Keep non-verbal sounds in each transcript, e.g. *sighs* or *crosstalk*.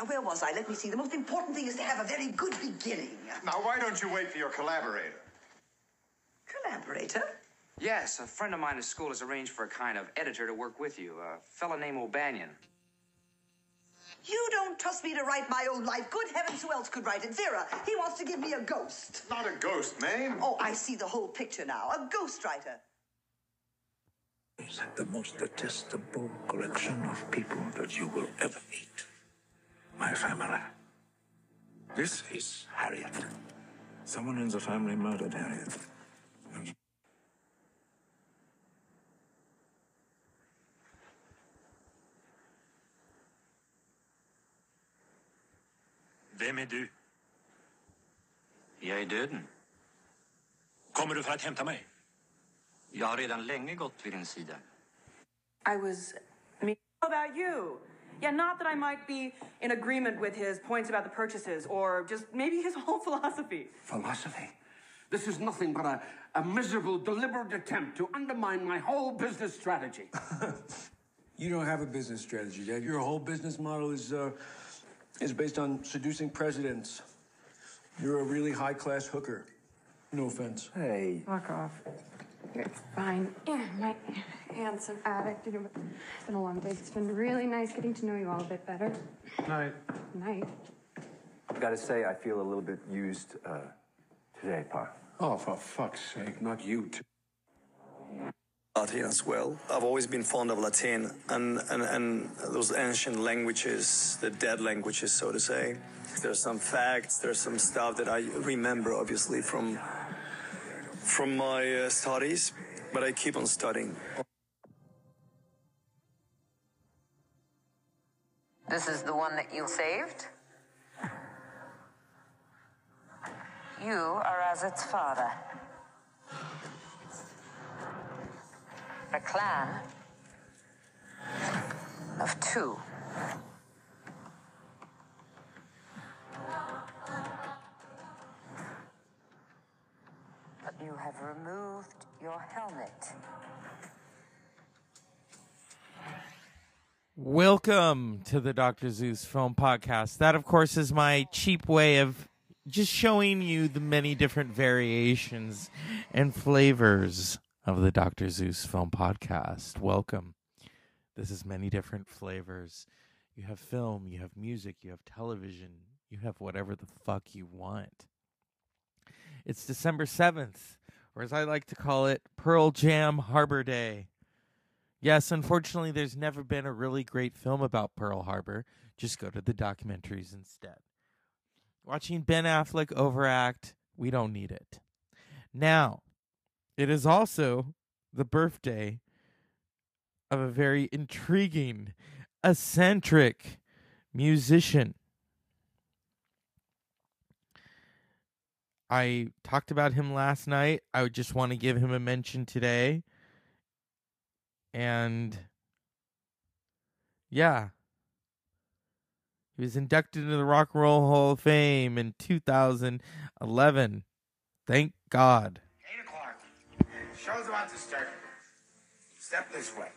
Now, where was I? Let me see. The most important thing is to have a very good beginning. Now, why don't you wait for your collaborator? Collaborator? Yes, a friend of mine at school has arranged for a kind of editor to work with you, a fella named O'Bannion. You don't trust me to write my own life. Good heavens, who else could write it? Vera, he wants to give me a ghost. Not a ghost, Mame. Oh, I see the whole picture now. A ghostwriter. Is the most detestable collection of people that you will ever meet. My family. This is Harriet. Someone in the family murdered Harriet. Vem är du? Jag är döden. Kommer du för att hämta mig? Jag har redan länge gått vid din sida. I was. I mean, how about you? Yeah, not that I might be in agreement with his points about the purchases or just maybe his *laughs* whole philosophy. Philosophy? This is nothing but a, a miserable, deliberate attempt to undermine my whole business strategy. *laughs* You don't have a business strategy, Dad. Your whole business model is uh, is based on seducing presidents. You're a really high class hooker. No offense. Hey. Fuck off. It's fine. Yeah, my handsome addict. You know, it's been a long day. It's been really nice getting to know you all a bit better. Night. Night. I've got to say, I feel a little bit used uh, today, Pa. Oh, for fuck's sake, not you too. Latin as well. I've always been fond of Latin and, and, and those ancient languages, the dead languages, so to say. There's some facts, there's some stuff that I remember, obviously, from from my uh, studies, but I keep on studying. This is the one that you saved? You are as its father. A clan of two. You have removed your helmet. Welcome to the Dr. Zeus Film Podcast. That, of course, is my cheap way of just showing you the many different variations and flavors of the Dr. Zeus Film Podcast. Welcome. This is many different flavors. You have film, you have music, you have television, you have whatever the fuck you want. It's December 7th, or as I like to call it, Pearl Jam Harbor Day. Yes, unfortunately, there's never been a really great film about Pearl Harbor. Just go to the documentaries instead. Watching Ben Affleck overact, we don't need it. Now, it is also the birthday of a very intriguing, eccentric musician. I talked about him last night. I would just want to give him a mention today. And yeah, he was inducted into the Rock and Roll Hall of Fame in 2011. Thank God. 8 o'clock. Show's about to start. Step this way.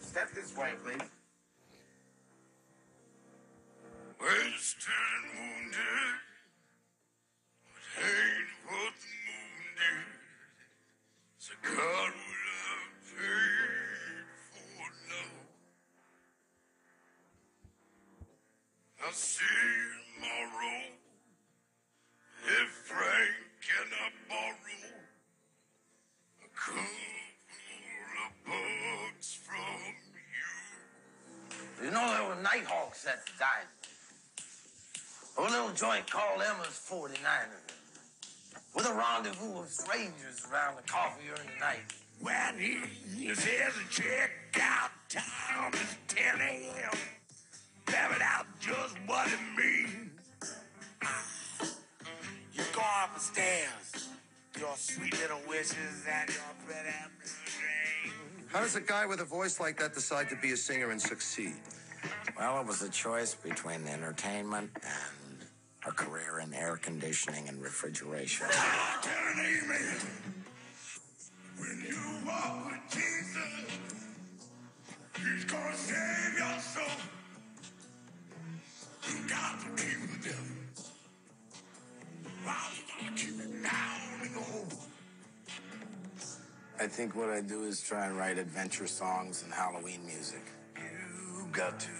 Step this way, please. Western wounded, rendezvous of strangers around the coffee early night. When he says a checkout time is 10 a.m. Damn it out just what it means. You go up the stairs. Your sweet little wishes and your pretty dreams. How does a guy with a voice like that decide to be a singer and succeed? Well, it was a choice between entertainment and a career in air conditioning and refrigeration. When you walk with Jesus, he's gonna save your soul. You got to keep you keep it down in the hole. I think what I do is try and write adventure songs and Halloween music. You got to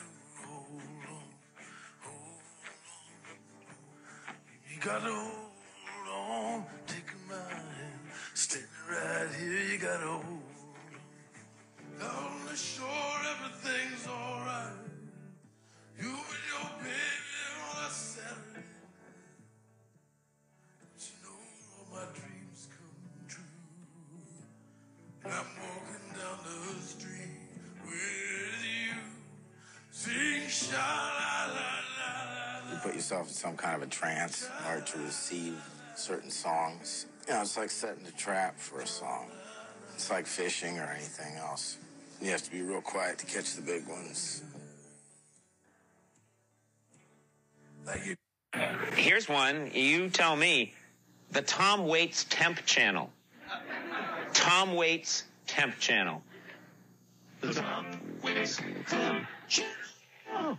You got to hold on, take my hand, standing right here. You got to hold on. On the shore, everything's alright. You and your baby on a Saturday. But you know all my dreams come true. And I'm walking down the street with you, sing sha put yourself in some kind of a trance in order to receive certain songs. You know, it's like setting a trap for a song. It's like fishing or anything else. You have to be real quiet to catch the big ones. Thank you. Here's one. You tell me. The Tom Waits Temp Channel. Tom Waits Temp Channel. The Tom Waits Temp Channel.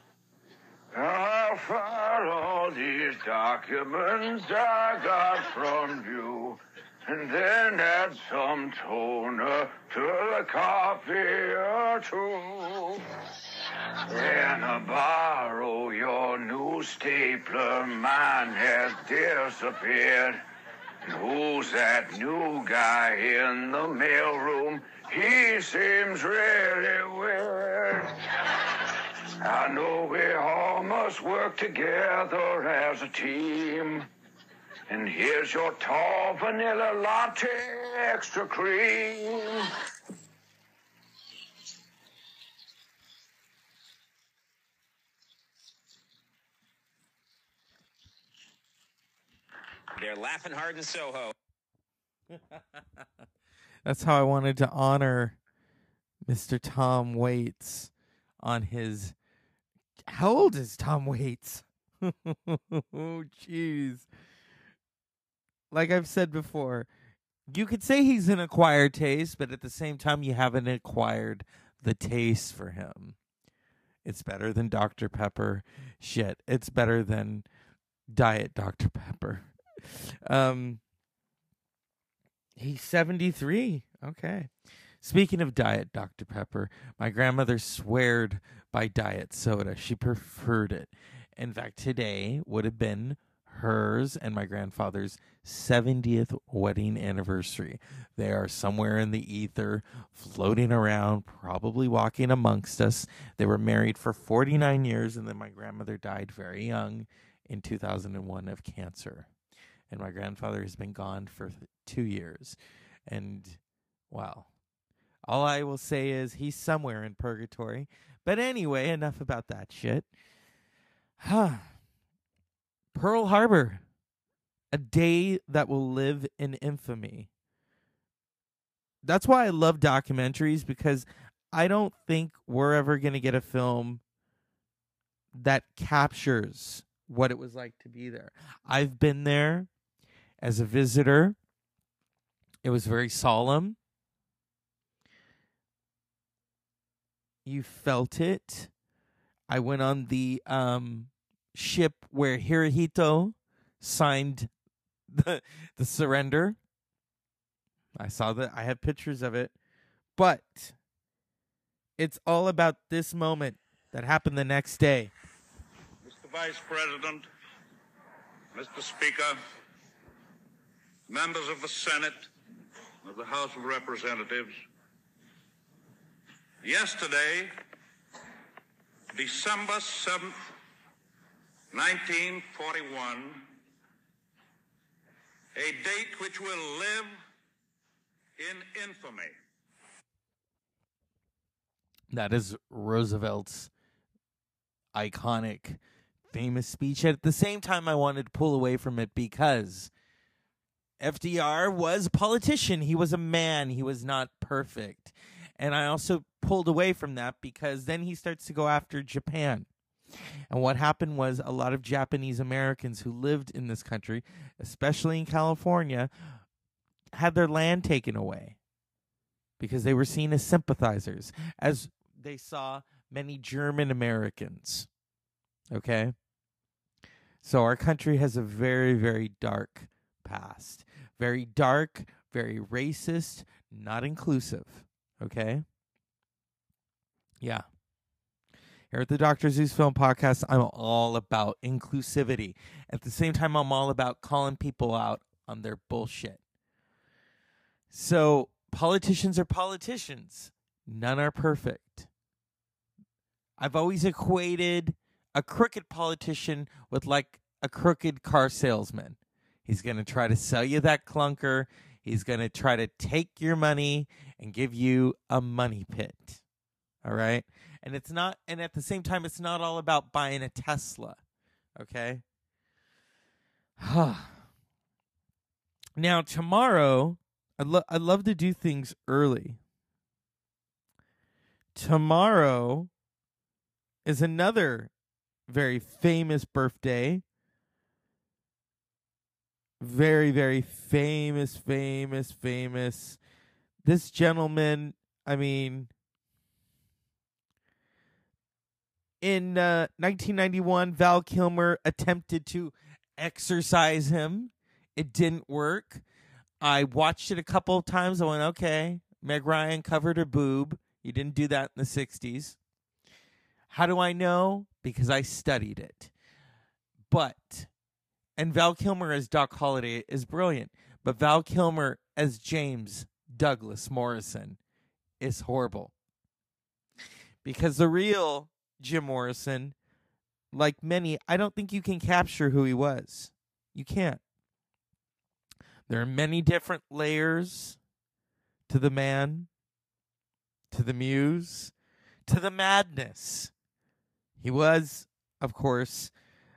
I found all these documents I got from you, and then add some toner to the coffee or two. Then I borrow your new stapler, mine has disappeared. Who's that new guy in the mailroom? He seems really weird. I know we all must work together as a team. And here's your tall vanilla latte extra cream. They're laughing hard in Soho. *laughs* That's how I wanted to honor Mr. Tom Waits on his. How old is Tom Waits? *laughs* oh, jeez. Like I've said before, you could say he's an acquired taste, but at the same time, you haven't acquired the taste for him. It's better than Dr. Pepper. Shit, it's better than Diet Dr. Pepper. Um, he's 73. Okay. Speaking of Diet Dr. Pepper, my grandmother sweared by diet soda. She preferred it. In fact, today would have been hers and my grandfather's 70th wedding anniversary. They are somewhere in the ether, floating around, probably walking amongst us. They were married for 49 years, and then my grandmother died very young in 2001 of cancer. And my grandfather has been gone for two years. And, wow. All I will say is he's somewhere in purgatory. But anyway, enough about that shit. Huh. *sighs* Pearl Harbor, a day that will live in infamy. That's why I love documentaries because I don't think we're ever going to get a film that captures what it was like to be there. I've been there as a visitor. It was very solemn. You felt it. I went on the um, ship where Hirohito signed *laughs* the the surrender. I saw that. I have pictures of it. But it's all about this moment that happened the next day. Mr. Vice President, Mr. Speaker, members of the Senate, of the House of Representatives, yesterday, December 7th, 1941, a date which will live in infamy. That is Roosevelt's iconic, famous speech. At the same time, I wanted to pull away from it because FDR was a politician. He was a man. He was not perfect. And I also pulled away from that because then he starts to go after Japan. And what happened was a lot of Japanese Americans who lived in this country, especially in California, had their land taken away because they were seen as sympathizers, as they saw many German Americans. Okay? So our country has a very, very dark past. Very dark, very racist, not inclusive. Okay? Yeah. Here at the Dr. Zeus Film Podcast, I'm all about inclusivity. At the same time, I'm all about calling people out on their bullshit. So, politicians are politicians, none are perfect. I've always equated a crooked politician with like a crooked car salesman. He's going to try to sell you that clunker. He's going to try to take your money and give you a money pit. All right? And it's not and at the same time it's not all about buying a Tesla. Okay? *sighs* now tomorrow I lo- I love to do things early. Tomorrow is another very famous birthday. Very, very famous, famous, famous. This gentleman, I mean, in uh, 1991, Val Kilmer attempted to exercise him. It didn't work. I watched it a couple of times. I went, okay. Meg Ryan covered her boob. You didn't do that in the 60s. How do I know? Because I studied it. But, and Val Kilmer as Doc Holliday is brilliant, but Val Kilmer as James Douglas Morrison is horrible. Because the real Jim Morrison, like many, I don't think you can capture who he was. You can't. There are many different layers to the man, to the muse, to the madness. He was, of course,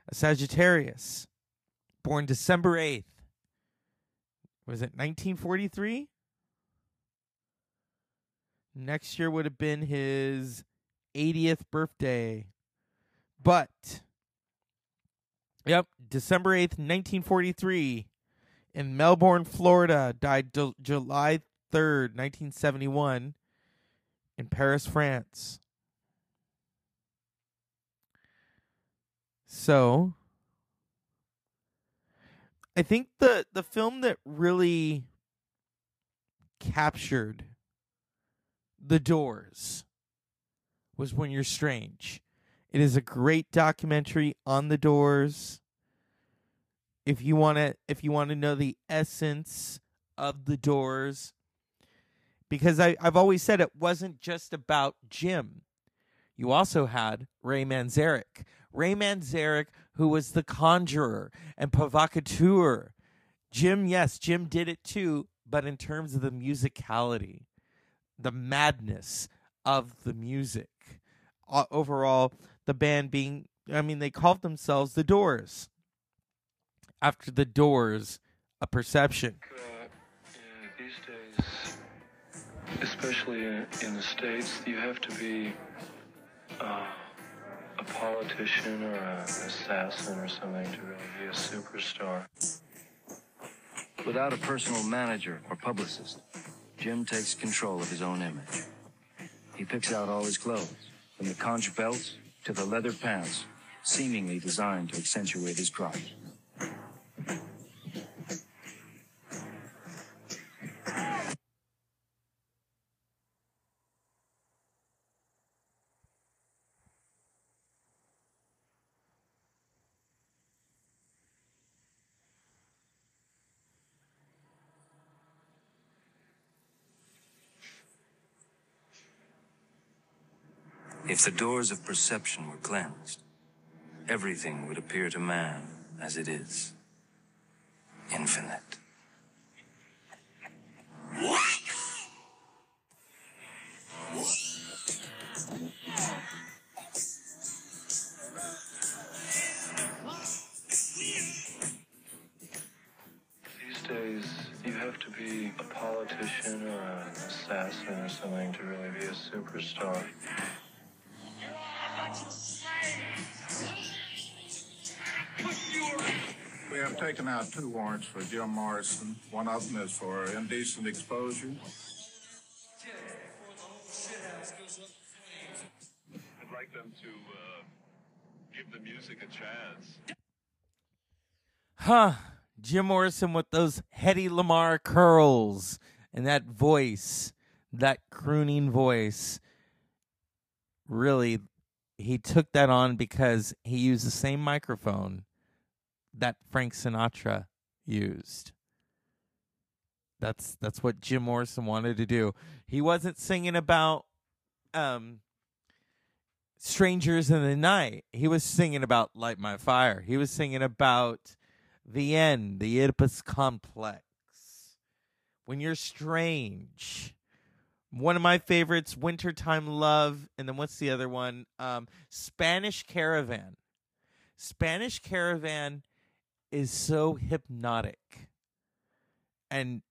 a Sagittarius, born December 8th. Was it 1943? Next year would have been his 80th birthday. But, yep, December 8th, 1943, in Melbourne, Florida, died Ju- July 3rd, 1971, in Paris, France. So, I think the the film that really captured the doors was When You're Strange. It is a great documentary on the doors. If you want to if you want to know the essence of the doors because I, I've always said it wasn't just about Jim. You also had Ray Manzarek. Ray Manzarek, who was the conjurer and provocateur. Jim, yes, Jim did it too, but in terms of the musicality, the madness of the music. Uh, overall, the band being, I mean, they called themselves the Doors. After the Doors, a perception. These days, especially in the States, you have to be uh, a politician or an assassin or something to really be a superstar. Without a personal manager or publicist, Jim takes control of his own image. He picks out all his clothes, from the conch belts to the leather pants, seemingly designed to accentuate his crotch. If the doors of perception were cleansed, everything would appear to man as it is infinite. These days, you have to be a politician or an assassin or something to really be a superstar. Taken out two warrants for Jim Morrison. One of them is for indecent exposure. I'd like them to uh, give the music a chance. Huh. Jim Morrison with those Hedy Lamarr curls And that voice, that crooning voice, really, he took that on because he used the same microphone that Frank Sinatra used. That's that's what Jim Morrison wanted to do. He wasn't singing about um strangers in the night. He was singing about Light My Fire. He was singing about the end, the Oedipus complex. When you're strange. One of my favorites, Wintertime Love, and then what's the other one? Um, Spanish Caravan. Spanish Caravan is so hypnotic. And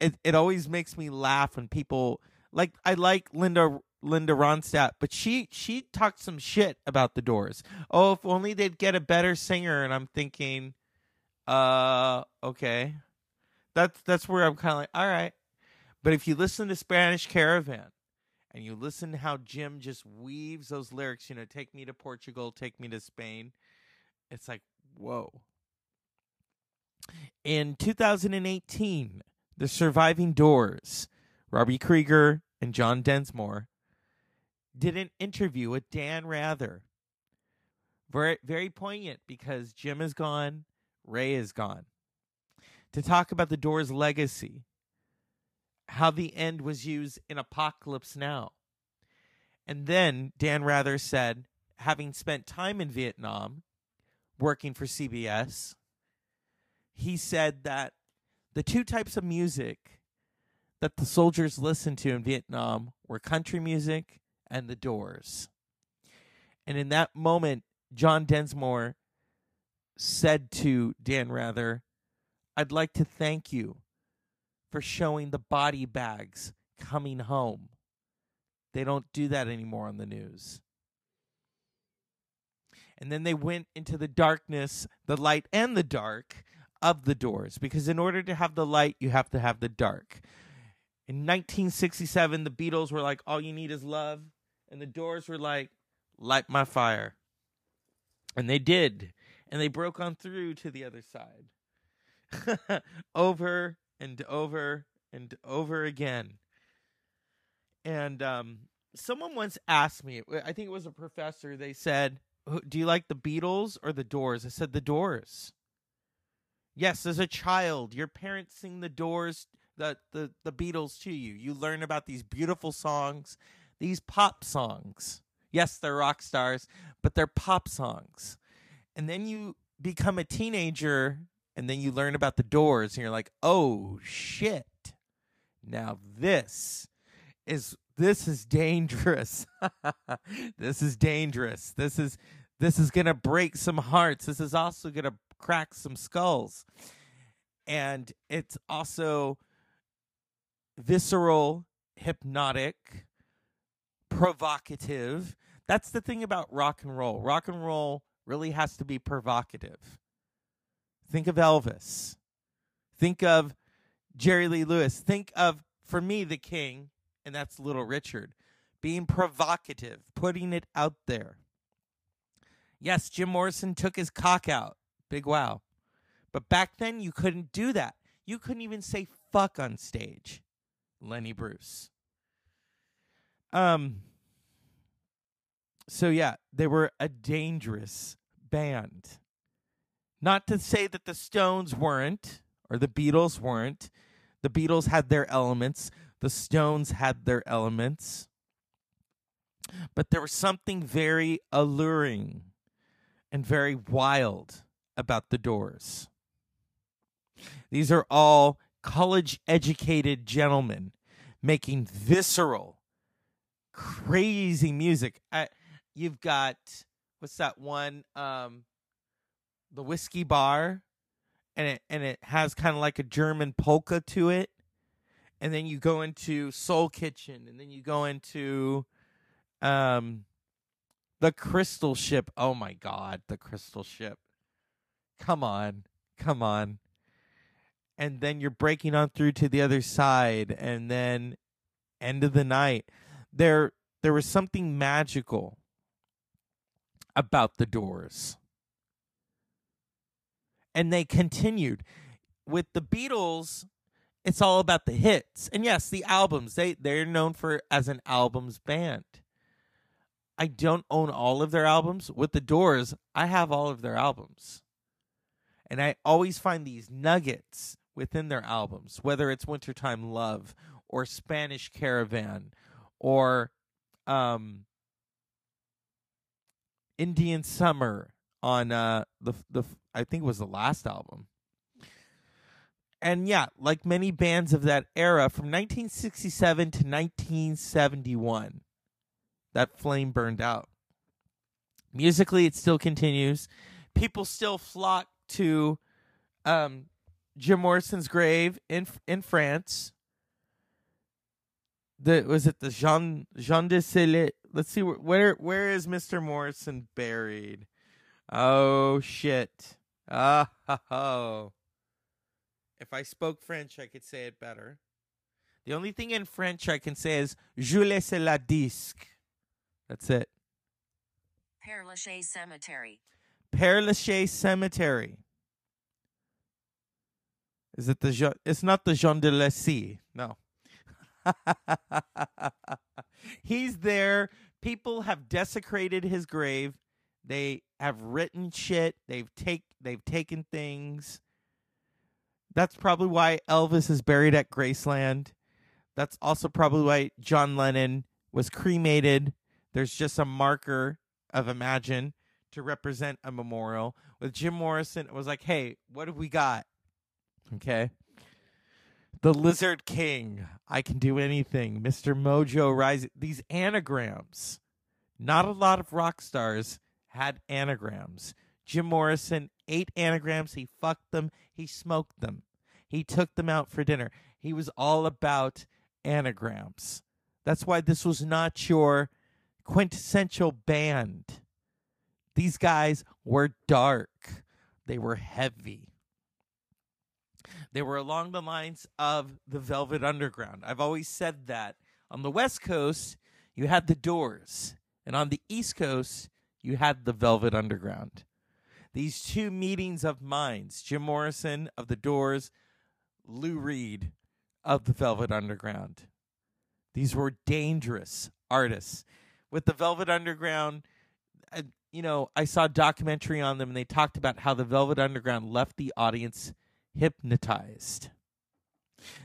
it it always makes me laugh when people like I like Linda Linda Ronstadt, but she she talked some shit about the Doors. Oh, if only they'd get a better singer. And I'm thinking, uh, okay, that's that's where I'm kind of like, all right. But if you listen to Spanish Caravan and you listen to how Jim just weaves those lyrics, you know, take me to Portugal, take me to Spain, it's like, whoa. In 2018, the surviving Doors, Robbie Krieger and John Densmore, did an interview with Dan Rather. Very, very poignant because Jim is gone, Ray is gone. To talk about the Doors' legacy, how the end was used in Apocalypse Now. And then Dan Rather said, having spent time in Vietnam, working for CBS, he said that the two types of music that the soldiers listened to in Vietnam were country music and the doors. And in that moment, John Densmore said to Dan Rather, I'd like to thank you for showing the body bags coming home. They don't do that anymore on the news. And then they went into the darkness, the light and the dark of the doors because in order to have the light, you have to have the dark. In 1967, the Beatles were like, All you need is love. And the doors were like, Light my fire. And they did. And they broke on through to the other side. *laughs* over and over and over again. And um, someone once asked me, I think it was a professor, they said, Do you like the Beatles or the Doors? I said, The Doors. Yes, as a child, your parents sing the Doors, the, the, the Beatles to you. You learn about these beautiful songs, these pop songs. Yes, they're rock stars, but they're pop songs. And then you become a teenager and then you learn about the doors and you're like, "Oh shit. Now this is this is dangerous. *laughs* this is dangerous. This is this is going to break some hearts. This is also going to crack some skulls. And it's also visceral, hypnotic, provocative. That's the thing about rock and roll. Rock and roll really has to be provocative. Think of Elvis. Think of Jerry Lee Lewis. Think of, for me, the king, and that's Little Richard, being provocative, putting it out there. Yes, Jim Morrison took his cock out. Big wow. But back then, you couldn't do that. You couldn't even say fuck on stage. Lenny Bruce. Um. So yeah, they were a dangerous band. Not to say that the Stones weren't or the Beatles weren't. The Beatles had their elements. The Stones had their elements. But there was something very alluring and very wild about the doors. These are all college educated gentlemen making visceral, crazy music. I, you've got, what's that one? Um, the whiskey bar, and it and it has kind of like a German polka to it. And then you go into Soul Kitchen, and then you go into um the Crystal Ship. Oh my god, the Crystal Ship. Come on. Come on. And then you're breaking on through to the other side and then end of the night. There there was something magical about the doors. And they continued with the Beatles it's all about the hits. And yes, the albums. They they're known for as an albums band. I don't own all of their albums. With the Doors, I have all of their albums. And I always find these nuggets within their albums, whether it's Wintertime Love or Spanish Caravan or um Indian Summer on uh the the I think it was the last album. And yeah, like many bands of that era from 1967 to 1971, that flame burned out. Musically, it still continues. People still flock to um, Jim Morrison's grave in in France. The was it the Jean Jean de Celle? Let's see where where is Mr. Morrison buried? Oh shit! Oh, oh. If I spoke French, I could say it better. The only thing in French I can say is "Je laisse la disque." That's it. Père Lachaise Cemetery. Père Lachaise Cemetery. Is it the Jean? It's not the Jean de Lacy. No. *laughs* He's there. People have desecrated his grave. They have written shit. They've take they've taken things. That's probably why Elvis is buried at Graceland. That's also probably why John Lennon was cremated. There's just a marker of Imagine to represent a memorial. With Jim Morrison, it was like, hey, what have we got? Okay. The Lizard King. I can do anything. Mr. Mojo Rising. These anagrams. Not a lot of rock stars had anagrams. Jim Morrison ate anagrams. He fucked them. He smoked them. He took them out for dinner. He was all about anagrams. That's why this was not your quintessential band. These guys were dark, they were heavy. They were along the lines of the Velvet Underground. I've always said that. On the West Coast, you had the Doors, and on the East Coast, you had the Velvet Underground. These two meetings of minds, Jim Morrison of the Doors, Lou Reed of the Velvet Underground. These were dangerous artists. With the Velvet Underground, uh, you know, I saw a documentary on them and they talked about how the Velvet Underground left the audience hypnotized.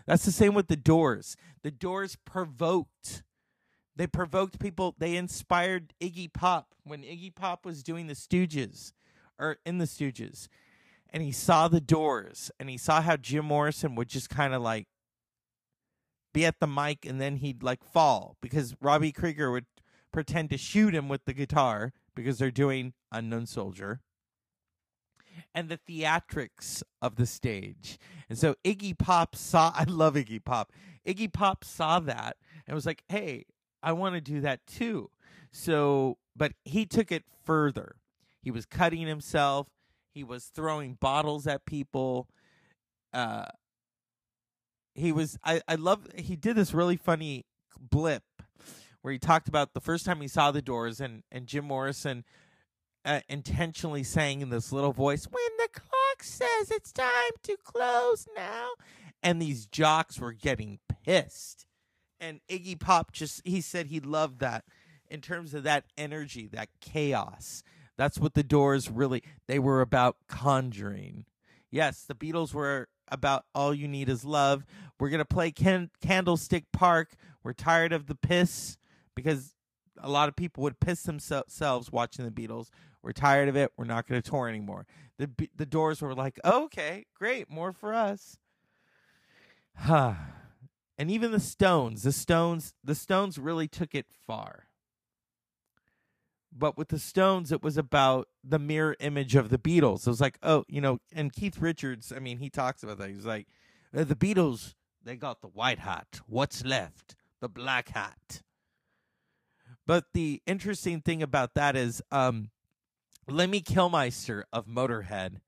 That's the same with the Doors. The Doors provoked. They provoked people. They inspired Iggy Pop when Iggy Pop was doing the Stooges or in the Stooges. And he saw the Doors and he saw how Jim Morrison would just kind of like be at the mic and then he'd like fall because Robbie Krieger would pretend to shoot him with the guitar because they're doing Unknown Soldier and the theatrics of the stage. And so Iggy Pop saw, *laughs* I love Iggy Pop. Iggy Pop saw that and was like, hey, I want to do that too. So, but he took it further. He was cutting himself, he was throwing bottles at people. Uh, he was, I, I love, he did this really funny blip where he talked about the first time he saw the doors and, and Jim Morrison uh, intentionally saying in this little voice, "When the clock says it's time to close now," and these jocks were getting pissed. And Iggy Pop just he said he loved that in terms of that energy, that chaos. That's what the Doors really they were about conjuring. Yes, the Beatles were about all you need is love. We're going to play Can- Candlestick Park. We're tired of the piss because a lot of people would piss themselves watching the Beatles. We're tired of it. We're not going to tour anymore. The the Doors were like, okay, great, more for us. Huh. *sighs* and even the Stones, the Stones, the Stones really took it far. But with the Stones, it was about the mirror image of the Beatles. It was like, oh, you know, and Keith Richards, I mean, he talks about that. He's like, uh, the Beatles, they got the white hat. What's left? The black hat. But the interesting thing about that is um, Lemmy Kilmister of Motorhead.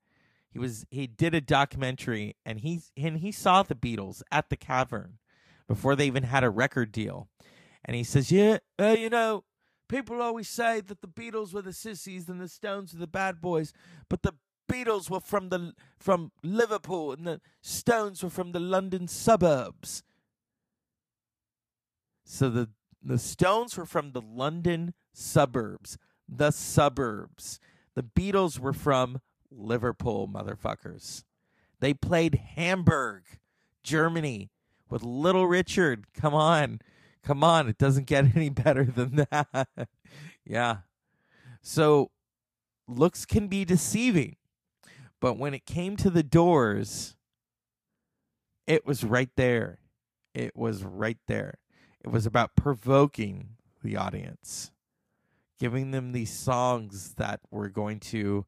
He was he did a documentary and he and he saw the Beatles at the Cavern before they even had a record deal. And he says, "Yeah, uh, you know, people always say that the Beatles were the sissies and the Stones were the bad boys, but the Beatles were from the from Liverpool and the Stones were from the London suburbs. So the the Stones were from the London suburbs, the suburbs. The Beatles were from Liverpool, motherfuckers. They played Hamburg, Germany, with Little Richard. Come on. Come on. It doesn't get *laughs* any better than that. yeah. So looks can be deceiving. But when it came to the doors, it was right there. It was right there. It was about provoking the audience, giving them these songs that were going to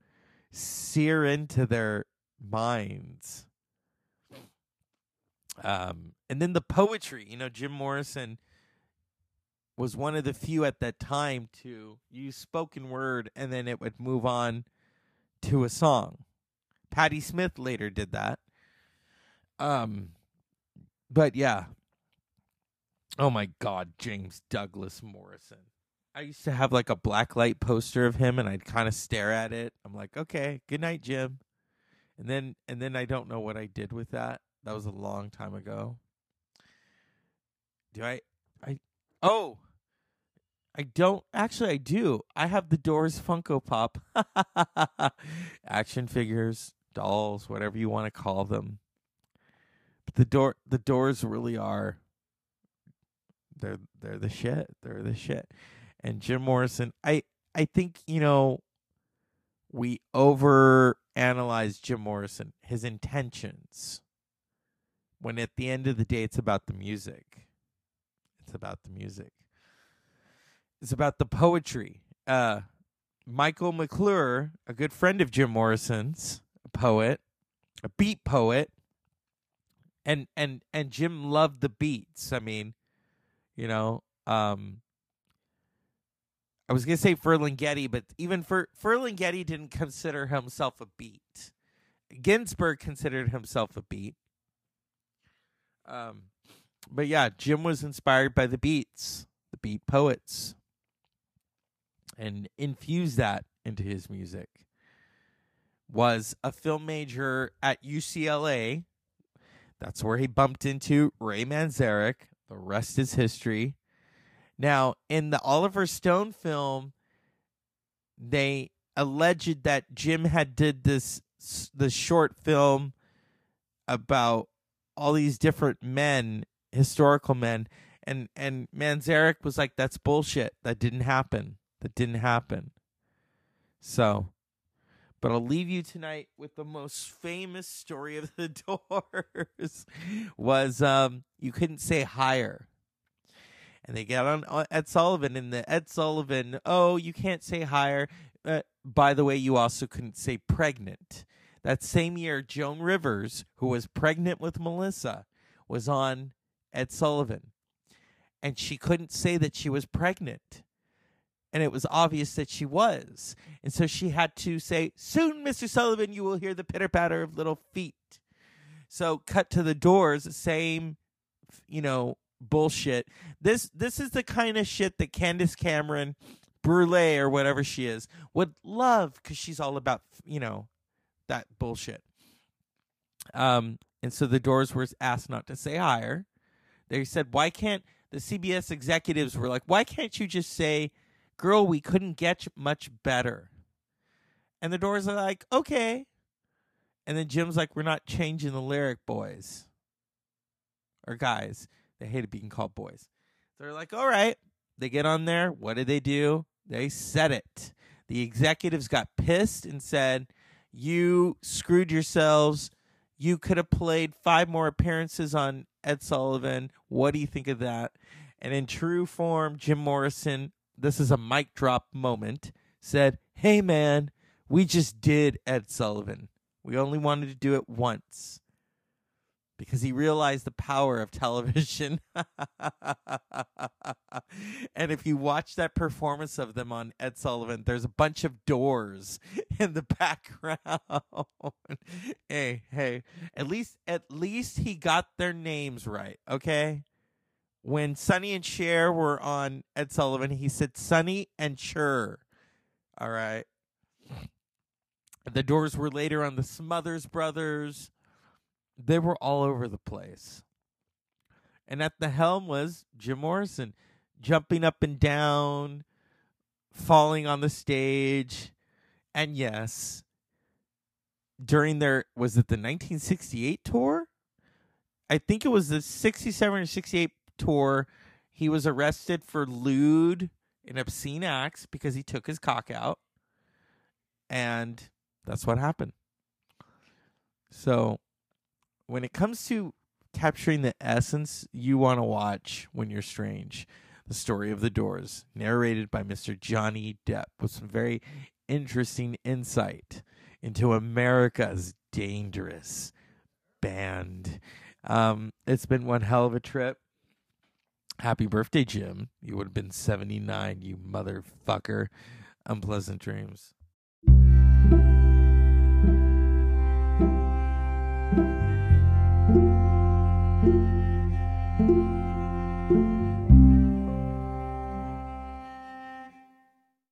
sear into their minds. Um, and then the poetry, you know, Jim Morrison was one of the few at that time to use spoken word and then it would move on to a song. Patti Smith later did that. Um but yeah. Oh my god, James Douglas Morrison. I used to have like a black light poster of him and I'd kind of stare at it. I'm like, "Okay, good night, Jim." And then and then I don't know what I did with that. That was a long time ago. Do I I Oh, I don't actually. I do. I have the Doors Funko Pop, *laughs* action figures, dolls, whatever you want to call them. But the door, the Doors really are. They're they're the shit. They're the shit. And Jim Morrison, I I think you know. We over analyze Jim Morrison, his intentions. When at the end of the day, it's about the music. It's about the music. It's about the poetry. Uh, Michael McClure, a good friend of Jim Morrison's, a poet, a beat poet, and and and Jim loved the beats. I mean, you know, um, I was gonna say Ferlinghetti, but even for Ferlinghetti didn't consider himself a beat. Ginsberg considered himself a beat. Um, but yeah, Jim was inspired by the beats, the beat poets, and infused that into his music. Was a film major at UCLA. That's where he bumped into Ray Manzarek. The rest is history. Now, in the Oliver Stone film, they alleged that Jim had did this the short film about all these different men, historical men, and and Manzarek was like, "That's bullshit. That didn't happen. That didn't happen." So, but I'll leave you tonight with the most famous story of the *laughs* Doors was um you couldn't say higher. And they get on uh, Ed Sullivan and the Ed Sullivan, oh, you can't say higher. Uh, by the way, you also couldn't say pregnant. That same year, Joan Rivers, who was pregnant with Melissa, was on Ed Sullivan. And she couldn't say that she was pregnant. And it was obvious that she was. And so she had to say, Soon, Mr. Sullivan, you will hear the pitter patter of little feet. So, cut to the doors, same, you know, bullshit. This this is the kind of shit that Candace Cameron, Brule or whatever she is, would love because she's all about you know that bullshit. Um, and so the Doors were asked not to say higher. They said, "Why can't the CBS executives were like, why can't you just say, girl, we couldn't get much better?" And the Doors are like, "Okay." And then Jim's like, "We're not changing the lyric, boys." Or guys. They hated being called boys. They're like, all right. They get on there. What did they do? They said it. The executives got pissed and said, you screwed yourselves. You could have played five more appearances on Ed Sullivan. What do you think of that? And in true form, Jim Morrison, this is a mic drop moment, said, Hey man, we just did Ed Sullivan. We only wanted to do it once because he realized the power of television. *laughs* and if you watch that performance of them on Ed Sullivan, there's a bunch of doors *laughs* in the background. *laughs* hey, hey, at least at least he got their names right, okay? When Sonny and Cher were on Ed Sullivan, he said Sonny and Cher. All right. The Doors were later on the Smothers Brothers. They were all over the place. And at the helm was Jim Morrison, jumping up and down, falling on the stage. And yes, during their, was it the 1968 tour? I think it was the 67 or 68 tour. He was arrested for lewd and obscene acts because he took his cock out. And that's what happened. So, when it comes to capturing the essence you want to watch when you're strange, the story of the doors, narrated by Mr. Johnny Depp, with some very interesting insight into America's dangerous band. Um, it's been one hell of a trip. Happy birthday, Jim. You would have been 79, you motherfucker. Unpleasant dreams.